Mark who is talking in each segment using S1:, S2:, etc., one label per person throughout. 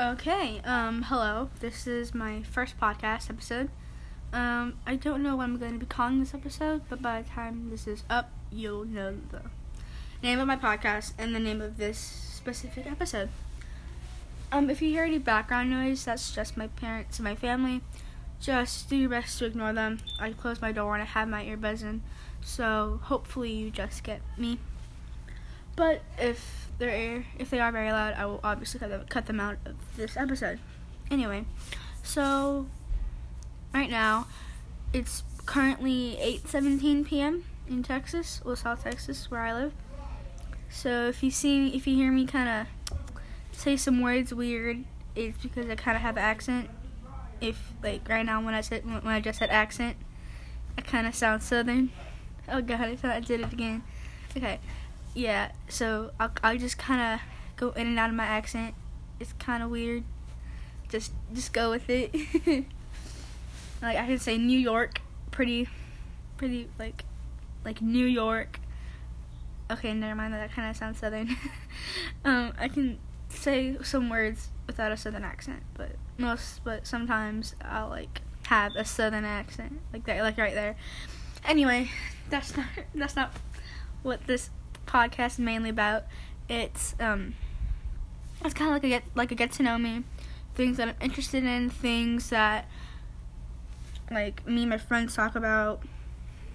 S1: Okay, um, hello. This is my first podcast episode. Um, I don't know what I'm going to be calling this episode, but by the time this is up, you'll know the name of my podcast and the name of this specific episode. Um, if you hear any background noise, that's just my parents and my family. Just do your best to ignore them. I close my door and I have my earbuds in, so hopefully you just get me. But if they're if they are very loud, I will obviously cut them, cut them out of this episode. Anyway, so right now it's currently 8:17 p.m. in Texas, well South Texas, where I live. So if you see if you hear me kind of say some words weird, it's because I kind of have an accent. If like right now when I said when I just said accent, I kind of sound southern. Oh god, I thought I did it again. Okay yeah, so I'll, I'll just kind of go in and out of my accent. It's kind of weird. Just just go with it. like I can say New York, pretty, pretty like, like New York. Okay, never mind. That kind of sounds southern. um, I can say some words without a southern accent, but most, but sometimes I'll like have a southern accent, like that, like right there. Anyway, that's not that's not what this podcast is mainly about. It's um, it's kind of like a get like a get to know me, things that I'm interested in, things that like me and my friends talk about,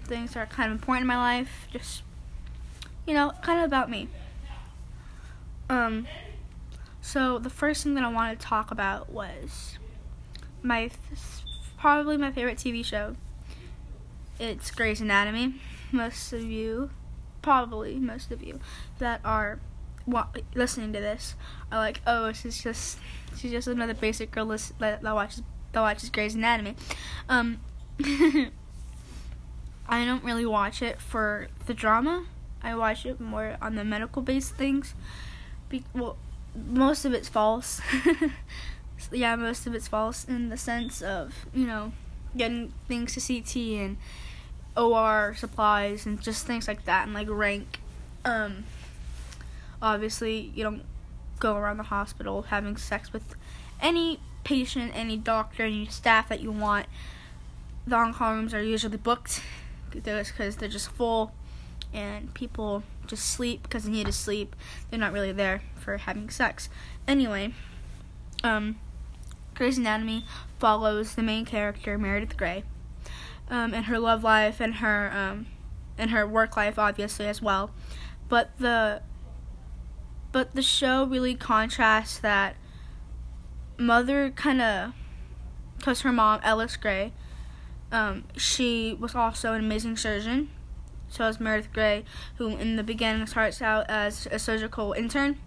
S1: things that are kind of important in my life. Just you know, kind of about me. Um, so the first thing that I wanted to talk about was my probably my favorite TV show. It's Grey's Anatomy. Most of you probably most of you that are wa- listening to this are like, oh, she's just she's just another basic girl list- that, that watches that watches Grey's Anatomy. Um, I don't really watch it for the drama. I watch it more on the medical based things. Be- well, most of it's false. yeah, most of it's false in the sense of you know getting things to CT and OR supplies and just things like that and like rank. Um, obviously, you don't go around the hospital having sex with any patient, any doctor, any staff that you want. The on-call rooms are usually booked because they're just full and people just sleep because they need to sleep. They're not really there for having sex. Anyway, um, Grey's Anatomy follows the main character, Meredith Grey um, and her love life and her um, and her work life obviously as well. But the but the show really contrasts that mother kind of because her mom Ellis Grey um, she was also an amazing surgeon. So is Meredith Grey, who in the beginning starts out as a surgical intern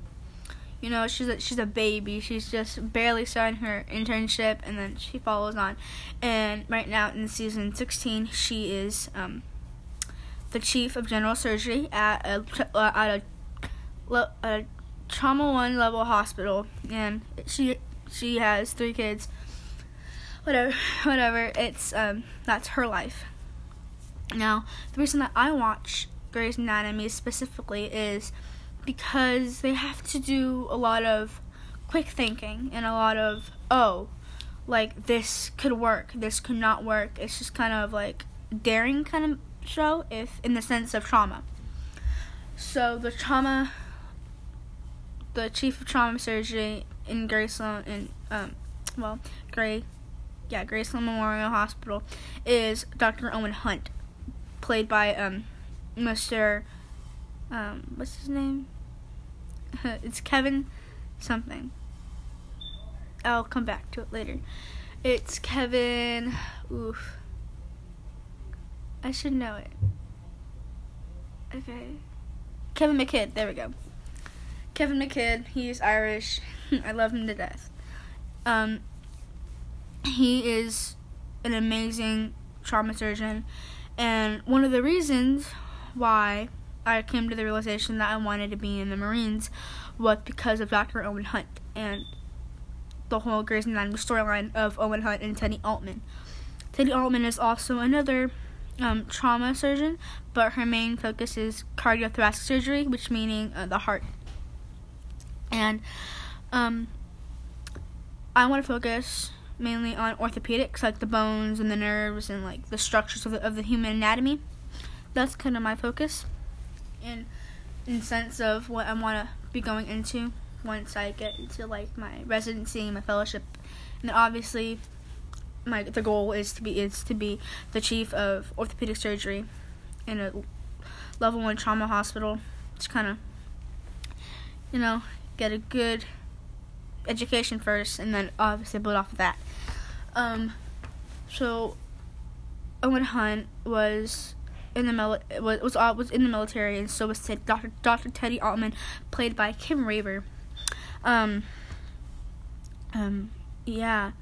S1: you know she's a, she's a baby. She's just barely starting her internship and then she follows on. And right now in season 16 she is um, the chief of general surgery at a, uh, at a, a trauma one level hospital. And she she has three kids. Whatever whatever. It's um that's her life. Now the reason that i watch Grey's Anatomy specifically is because they have to do a lot of quick thinking and a lot of oh like this could work this could not work it's just kind of like daring kind of show if in the sense of trauma so the trauma the chief of trauma surgery in Grey Sloan in um well Grey yeah Grey Sloan Memorial Hospital is Dr. Owen Hunt played by um Mr. um what's his name it's Kevin something. I'll come back to it later. It's Kevin. Oof. I should know it. Okay. Kevin McKidd. There we go. Kevin McKidd. He's Irish. I love him to death. Um, he is an amazing trauma surgeon, and one of the reasons why I came to the realization that I wanted to be in the Marines was because of Dr. Owen Hunt and the whole Grey's Anatomy storyline of Owen Hunt and Teddy Altman. Teddy Altman is also another um, trauma surgeon, but her main focus is cardiothoracic surgery, which meaning uh, the heart. And um, I want to focus mainly on orthopedics, like the bones and the nerves and like the structures of the, of the human anatomy. That's kind of my focus, in in sense of what I want to be going into once I get into like my residency, my fellowship, and obviously my the goal is to be is to be the chief of orthopedic surgery in a level one trauma hospital. Just kind of you know get a good education first, and then obviously build off of that. Um, so Owen Hunt was in the mili- was was, uh, was in the military, and so was Dr. Dr. Teddy Altman, played by Kim Raver. Um, um, yeah,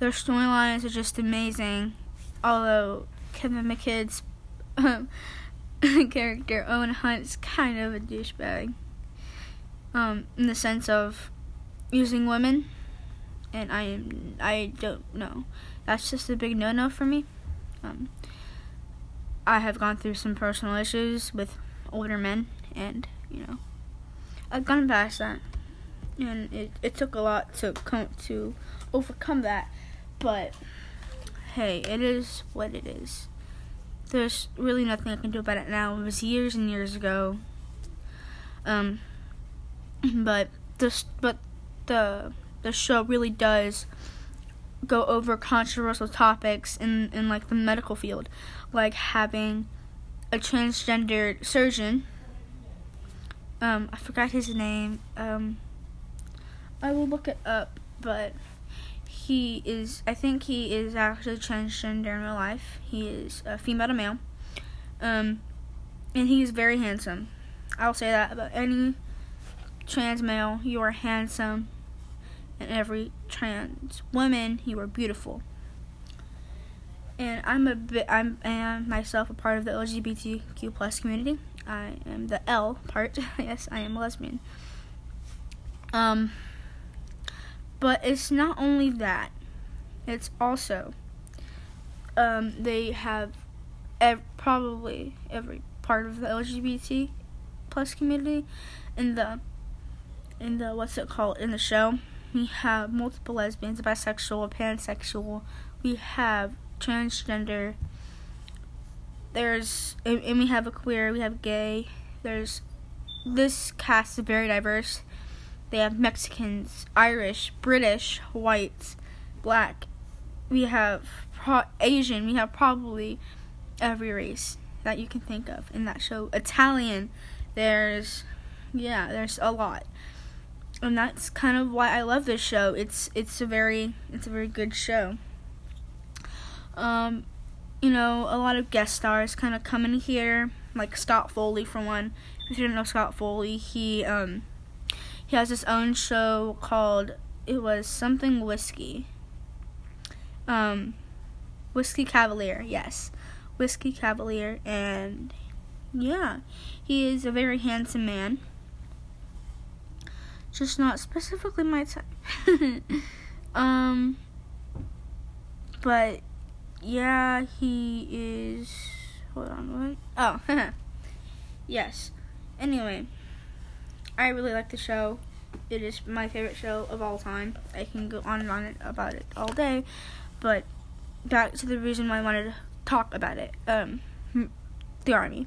S1: their storylines are just amazing. Although Kevin McKidd's um, character Owen Hunt is kind of a douchebag, um, in the sense of using women, and I am I don't know. That's just a big no-no for me. Um, I have gone through some personal issues with older men, and you know, I've gone past that and it, it took a lot to come to overcome that. But hey, it is what it is. There's really nothing I can do about it now. It was years and years ago. Um, but this, but the the show really does go over controversial topics in in like the medical field, like having a transgender surgeon. Um, I forgot his name. Um, I will look it up, but he is, I think he is actually transgender in real life. He is a female to male. Um, and he is very handsome. I'll say that about any trans male. You are handsome. And every trans woman, you are beautiful. And I'm a bit, I'm, I am myself a part of the LGBTQ plus community. I am the L part. yes, I am a lesbian. Um, but it's not only that, it's also um, they have ev- probably every part of the LGBT plus community in the in the what's it called in the show. We have multiple lesbians, bisexual, pansexual. We have transgender. There's and, and we have a queer. We have gay. There's this cast is very diverse they have Mexicans, Irish, British, whites, black. We have pro- Asian. We have probably every race that you can think of in that show. Italian. There's yeah, there's a lot. And that's kind of why I love this show. It's it's a very it's a very good show. Um you know, a lot of guest stars kind of come in here, like Scott Foley for one. If you do not know Scott Foley, he um he has his own show called it was something whiskey. Um, Whiskey Cavalier, yes, Whiskey Cavalier, and yeah, he is a very handsome man. Just not specifically my type. um, but yeah, he is. Hold on, what? Oh, yes. Anyway. I really like the show. It is my favorite show of all time. I can go on and on about it all day, but back to the reason why I wanted to talk about it. Um, the army.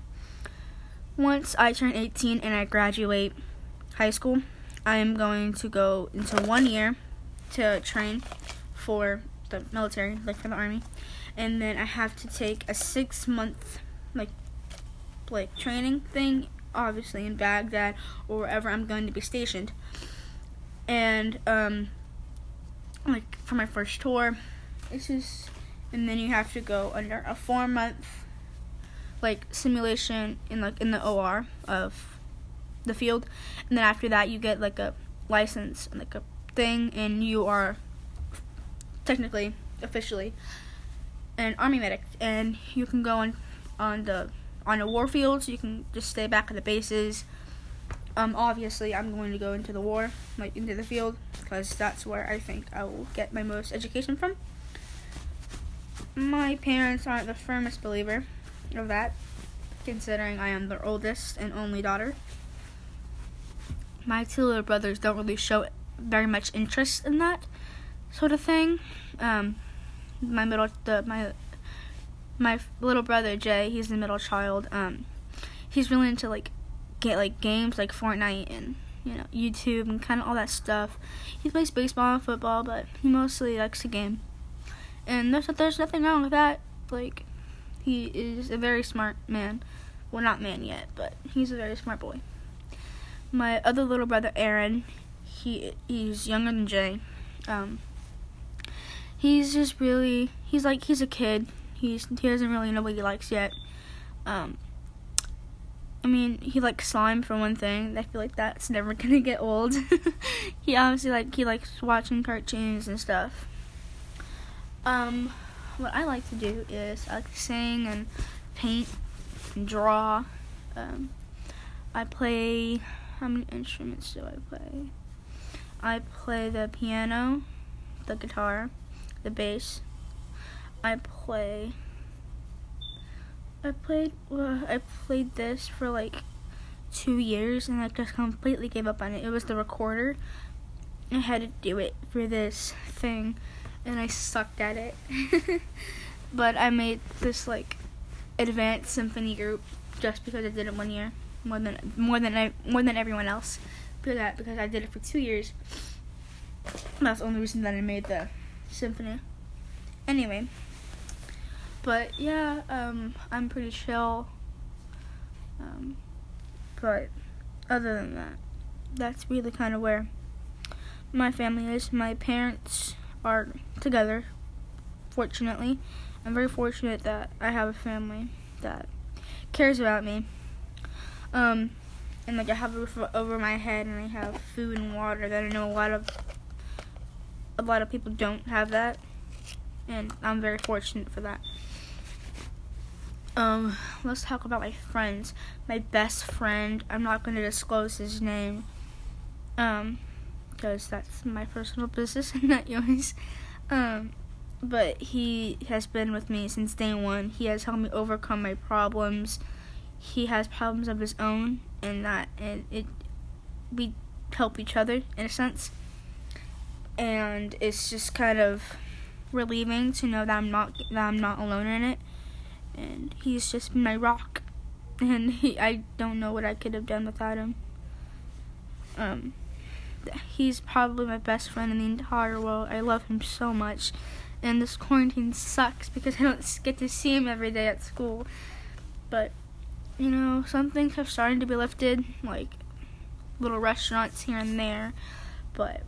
S1: Once I turn 18 and I graduate high school, I am going to go into one year to train for the military, like for the army, and then I have to take a six month like like training thing obviously in Baghdad or wherever I'm going to be stationed. And um, like for my first tour, it's just, and then you have to go under a four month like simulation in like in the OR of the field, and then after that you get like a license and like a thing, and you are technically officially an army medic, and you can go on on the on a war field, so you can just stay back at the bases. Um, obviously, I'm going to go into the war, like into the field, because that's where I think I will get my most education from. My parents aren't the firmest believer of that, considering I am their oldest and only daughter. My two little brothers don't really show very much interest in that, sort of thing. Um, my middle, the, my my little brother Jay, he's the middle child. Um, he's really into like get like games like Fortnite and you know YouTube and kind of all that stuff. He plays baseball and football, but he mostly likes to game. And there's there's nothing wrong with that. Like he is a very smart man. Well, not man yet, but he's a very smart boy. My other little brother Aaron, he he's younger than Jay. Um, he's just really he's like he's a kid. He's he doesn't really know what he likes yet. Um, I mean, he likes slime for one thing. I feel like that's never gonna get old. he obviously like he likes watching cartoons and stuff. Um, what I like to do is I like to sing and paint and draw. Um, I play. How many instruments do I play? I play the piano, the guitar, the bass. I play I played I played this for like two years and I just completely gave up on it. It was the recorder. I had to do it for this thing and I sucked at it. but I made this like advanced symphony group just because I did it one year more than more than I, more than everyone else because I, because I did it for two years. That's the only reason that I made the symphony. Anyway, but yeah, um, I'm pretty chill. Um, but other than that, that's really kind of where my family is. My parents are together, fortunately. I'm very fortunate that I have a family that cares about me. Um, and like I have a roof over my head and I have food and water that I know a lot of a lot of people don't have that and I'm very fortunate for that. Um, let's talk about my friends. My best friend, I'm not going to disclose his name, um, because that's my personal business and not yours. Um, but he has been with me since day one. He has helped me overcome my problems. He has problems of his own, and that and it we help each other in a sense. And it's just kind of relieving to know that I'm not that I'm not alone in it and he's just my rock. And he, I don't know what I could have done without him. Um, he's probably my best friend in the entire world. I love him so much. And this quarantine sucks because I don't get to see him every day at school. But, you know, some things have started to be lifted, like little restaurants here and there. But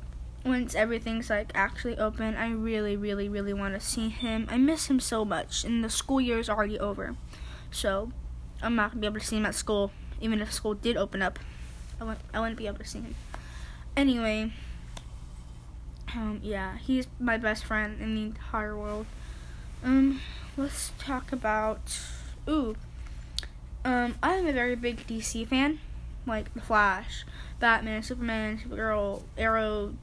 S1: once everything's like actually open, I really, really, really want to see him. I miss him so much, and the school year is already over, so I'm not gonna be able to see him at school. Even if school did open up, I wouldn't, I wouldn't be able to see him. Anyway, um, yeah, he's my best friend in the entire world. Um, let's talk about. Ooh, um, I'm a very big DC fan, like The Flash, Batman, Superman, Supergirl, Arrow,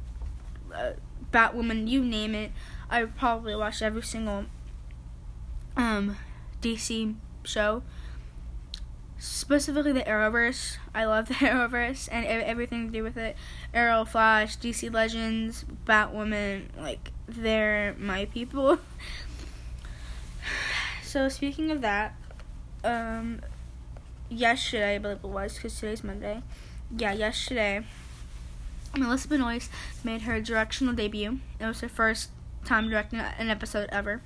S1: uh, Batwoman, you name it. I probably watched every single um, DC show. Specifically the Arrowverse. I love the Arrowverse and everything to do with it. Arrow, Flash, DC Legends, Batwoman, like they're my people. so speaking of that, um, yesterday I believe it was because today's Monday. Yeah, yesterday Melissa Benoist made her directional debut. It was her first time directing an episode ever.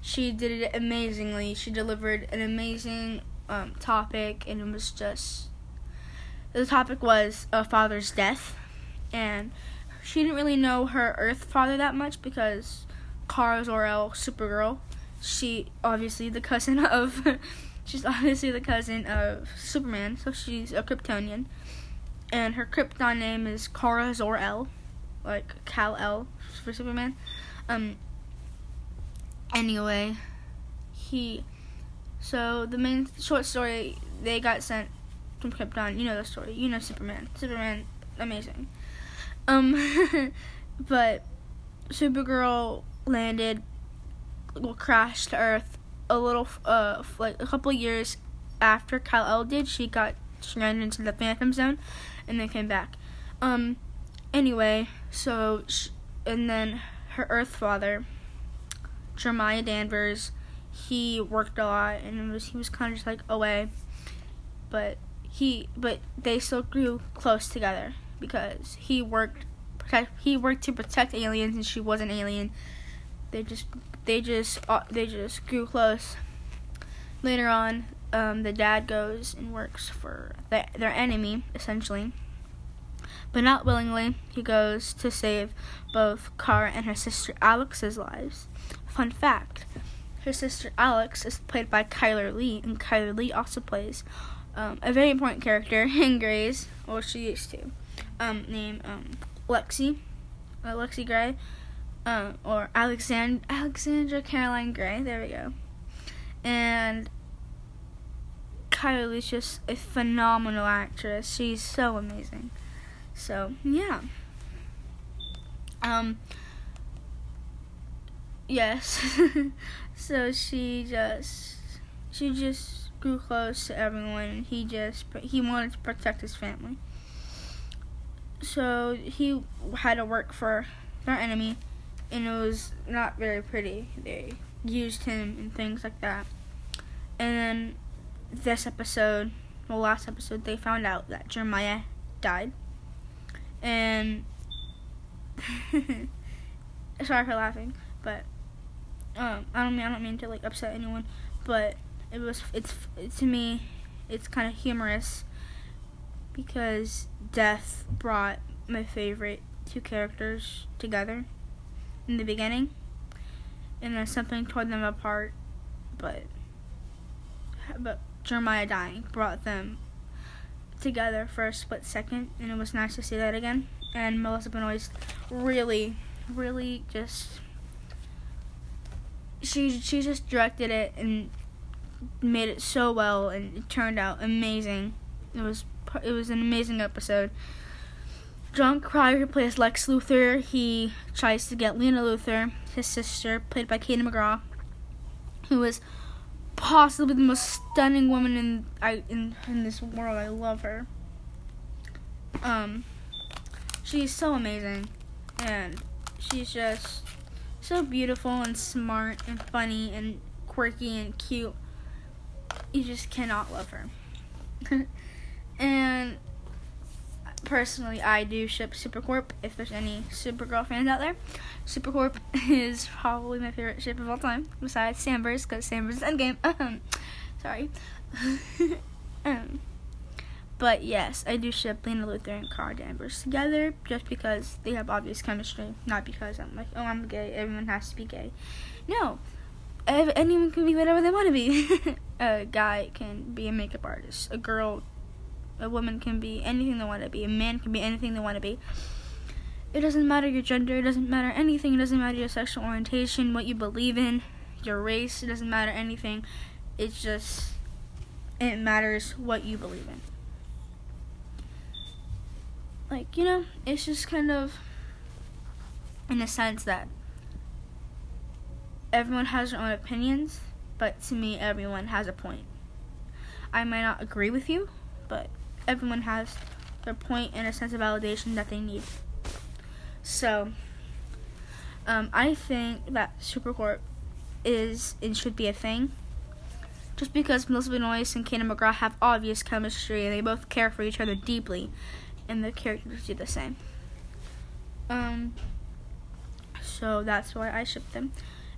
S1: She did it amazingly. She delivered an amazing um, topic, and it was just the topic was a father's death, and she didn't really know her Earth father that much because Kara Zor-El, Supergirl, she obviously the cousin of, she's obviously the cousin of Superman, so she's a Kryptonian and her Krypton name is Kara Zor-El, like Kal El for Superman. Um. Anyway, he. So the main short story, they got sent from Krypton. You know the story. You know Superman. Superman, amazing. Um, but Supergirl landed, well, crashed to Earth a little, uh, like a couple years after Kal El did. She got she ran into the Phantom Zone, and then came back. Um, anyway, so sh- and then her Earth father, Jeremiah Danvers, he worked a lot and was he was kind of just like away, but he but they still grew close together because he worked protect he worked to protect aliens and she was an alien. They just they just uh, they just grew close. Later on, um, the dad goes and works for the, their enemy essentially, but not willingly. He goes to save both Kara and her sister Alex's lives. Fun fact: her sister Alex is played by Chyler Leigh, and Chyler Leigh also plays um, a very important character in Grey's, or she used to, um, named um, Lexi, uh, Lexi Grey, uh, or Alexand- Alexandra Caroline Grey. There we go. And Chyler Leigh's just a phenomenal actress. She's so amazing. So yeah. Um. Yes. so she just she just grew close to everyone. He just he wanted to protect his family. So he had to work for their enemy, and it was not very pretty. They used him and things like that. And then this episode, well, last episode, they found out that Jeremiah died. And sorry for laughing, but um, I don't mean I don't mean to like upset anyone, but it was it's it, to me it's kind of humorous because death brought my favorite two characters together in the beginning, and then something tore them apart, but but Jeremiah dying brought them together for a split second, and it was nice to see that again. And Melissa Benoist really, really just she she just directed it and made it so well, and it turned out amazing. It was it was an amazing episode. Jon Cryer, who plays Lex Luthor, he tries to get Lena Luthor, his sister, played by Katie McGrath, who is possibly the most stunning woman in I in in this world. I love her. Um, she's so amazing, and she's just so beautiful and smart and funny and quirky and cute. You just cannot love her. and personally, I do ship Supercorp. If there's any Supergirl fans out there, Supercorp is probably my favorite ship of all time, besides Sanvers, because Sanvers is Endgame. Sorry. um, but yes, I do ship Lena Luthor and Kara Danvers together just because they have obvious chemistry, not because I'm like, oh, I'm gay, everyone has to be gay. No, anyone can be whatever they want to be. a guy can be a makeup artist, a girl a woman can be anything they want to be. A man can be anything they want to be. It doesn't matter your gender. It doesn't matter anything. It doesn't matter your sexual orientation, what you believe in, your race. It doesn't matter anything. It's just, it matters what you believe in. Like, you know, it's just kind of in a sense that everyone has their own opinions, but to me, everyone has a point. I might not agree with you, but everyone has their point and a sense of validation that they need. So, um, I think that Supercorp is and should be a thing. Just because Melissa Benoist and Katie McGrath have obvious chemistry and they both care for each other deeply, and the characters do the same. Um, so that's why I ship them.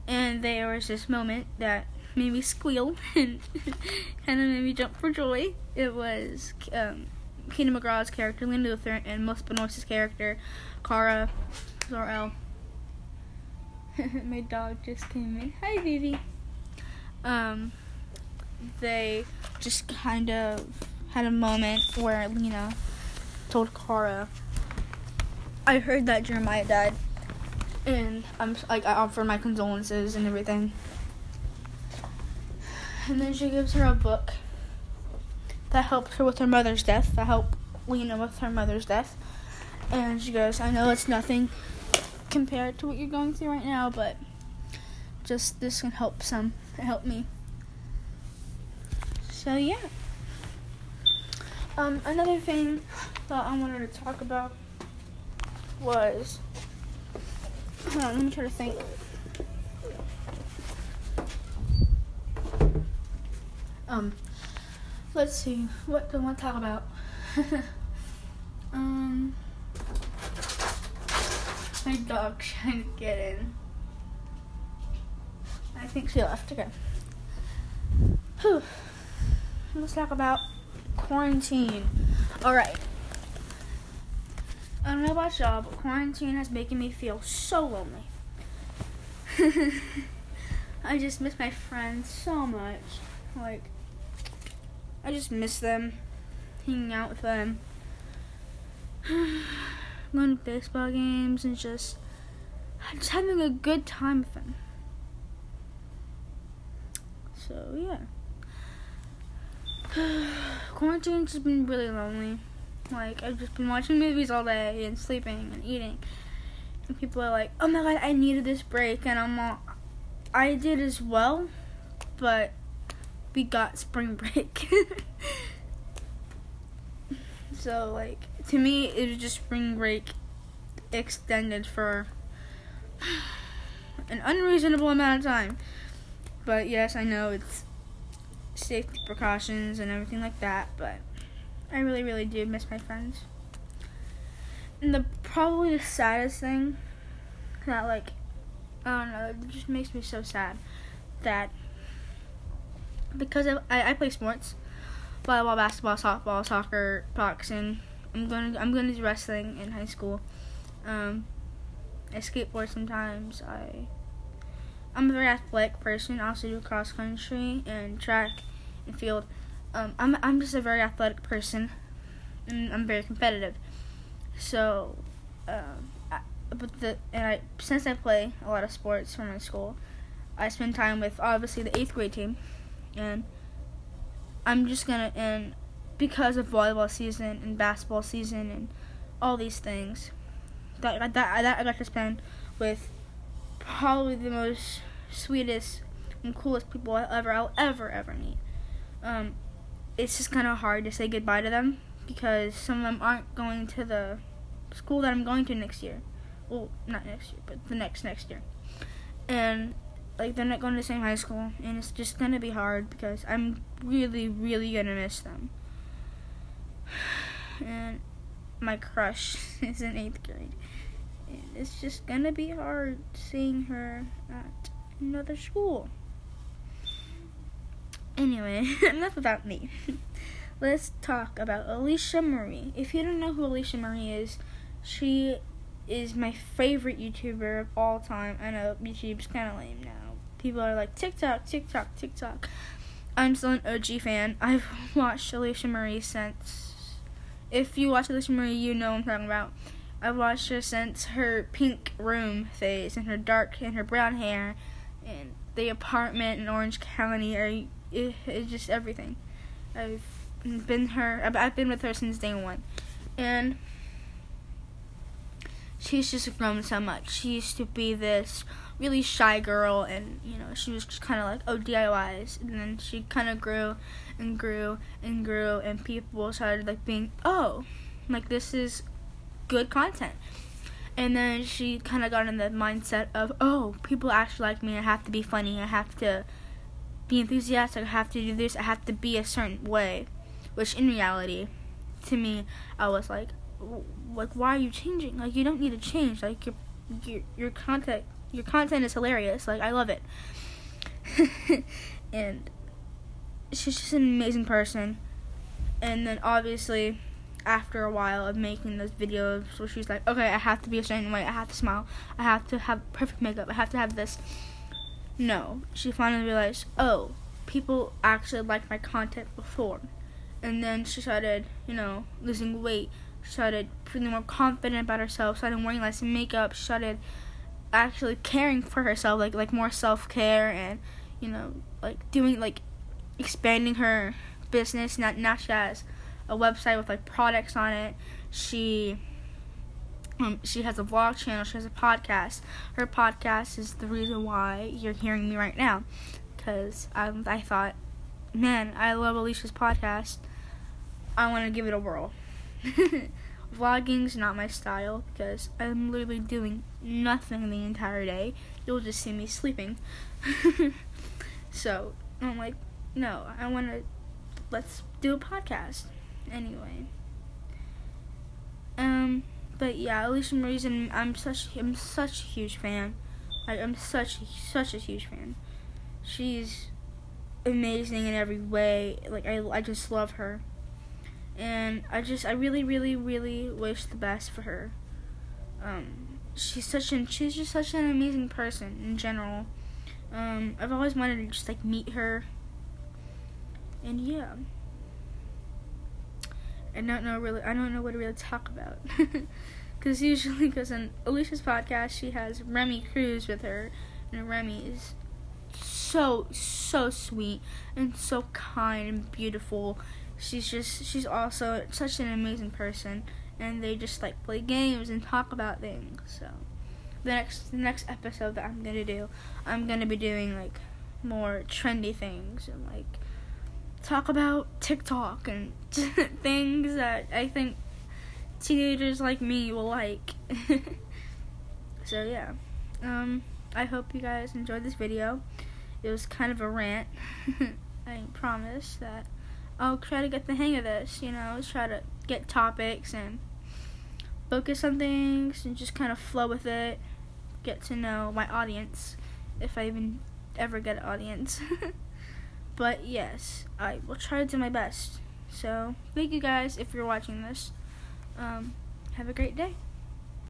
S1: And there was this moment that made me squeal and kind of made me jump for joy. It was um, Katie McGrath's character, Lynn Luthor, and Melissa Benoist's character, Kara Zor-El. My dog just came in. Hi, Vivi. Um, they just kind of had a moment where Lena told Kara, "I heard that Jeremiah died, and I'm like I offer my condolences and everything." And then she gives her a book that helps her with her mother's death, that help Lena with her mother's death. And she goes, I know it's nothing compared to what you're going through right now, but just this can help some, help me. So yeah. Um, another thing that I wanted to talk about was on, let me try to think. Um, let's see. What do I want to talk about? um, my dog trying to get in. I think she left. Okay. Whew. Let's talk about quarantine. All right. I don't know about y'all, but quarantine has making me feel so lonely. I just miss my friends so much. Like, I just miss them, hanging out with them, going to baseball games, and just just having a good time with them. So yeah, quarantine's just been really lonely. Like I've just been watching movies all day and sleeping and eating. And people are like, "Oh my god, I needed this break," and I'm all, I did as well, but we got spring break. so like to me, it was just spring break extended for an unreasonable amount of time. But yes, I know it's safety precautions and everything like that, but I really, really do miss my friends. And the probably the saddest thing that like I don't know, it just makes me so sad that because I, I, play sports, volleyball, basketball, softball, soccer, boxing. I'm gonna I'm gonna do wrestling in high school. Um, I skateboard sometimes. I I'm a very athletic person. I also do cross country and track and field. Um, I'm I'm just a very athletic person, and I'm very competitive. So, um, I, but the and I since I play a lot of sports for my school, I spend time with obviously the eighth grade team, and I'm just gonna and because of volleyball season and basketball season and all these things, that that that I got to spend with probably the most sweetest and coolest people I ever I'll ever ever meet. Um, it's just kind of hard to say goodbye to them because some of them aren't going to the school that I'm going to next year. Well, not next year, but the next next year. And like they're not going to the same high school, and it's just gonna be hard because I'm really, really gonna miss them. And my crush is in eighth grade, and it's just gonna be hard seeing her at another school. Anyway, enough about me. Let's talk about Alisha Marie. If you don't know who Alisha Marie is, she is my favorite YouTuber of all time. I know YouTube's kind of lame now. People are like TikTok, TikTok, TikTok. I'm still an OG fan. I've watched Alisha Marie since. If you watch Alisha Marie, you know what I'm talking about. I've watched her since her pink room phase and her dark and her brown hair and the apartment in Orange County. Are it, it's just everything. I've been her. I've been with her since day one, and she's just grown so much. She used to be this really shy girl, and you know she was just kind of like oh DIYs, and then she kind of grew and grew and grew, and people started like being oh, like this is good content. And then she kind of got in the mindset of, oh, people actually like me. I have to be funny. I have to be enthusiastic. I have to do this. I have to be a certain way. Which in reality, to me, I was like, like why are you changing? Like you don't need to change. Like your your your content your content is hilarious. Like I love it. and she's just an amazing person. And then obviously after a while of making those videos where she's like, okay, I have to be a certain way, I have to smile, I have to have perfect makeup, I have to have this. No, she finally realized, oh, people actually liked my content before. And then she started, you know, losing weight. Started feeling more confident about herself, started wearing less makeup, started actually caring for herself, like like more self care and, you know, like doing like expanding her business. Not not she has a website with like products on it. She um, she has a vlog channel. She has a podcast. Her podcast is the reason why you're hearing me right now, because um, I thought, man, I love Alisha's podcast. I want to give it a whirl. vlogging's not my style because I'm literally doing nothing the entire day. You'll just see me sleeping. so I'm like, no, I want to. Let's do a podcast anyway. Um, but yeah, Alisha Marie's and I'm such I'm such a huge fan. I, I'm such such a huge fan. She's amazing in every way. Like I I just love her. And I just I really really really wish the best for her. Um she's such an she's just such an amazing person in general. Um I've always wanted to just like meet her. And yeah. I don't know really I don't know what to really talk about. Cuz usually cuz on Alisha's podcast she has Remi Cruz with her and Remi is so so sweet and so kind and beautiful. She's just she's also such an amazing person and they just like play games and talk about things. So the next the next episode that I'm to do, I'm to be doing like more trendy things and like talk about TikTok and things that I think teenagers like me will like. so yeah. Um I hope you guys enjoyed this video. It was kind of a rant. I promise that I'll try to get the hang of this, you know, try to get topics and focus on things and just kind of flow with it. Get to know my audience if I even ever get an audience. but yes, I will try to do my best. So, thank you guys if you're watching this. Um, have a great day.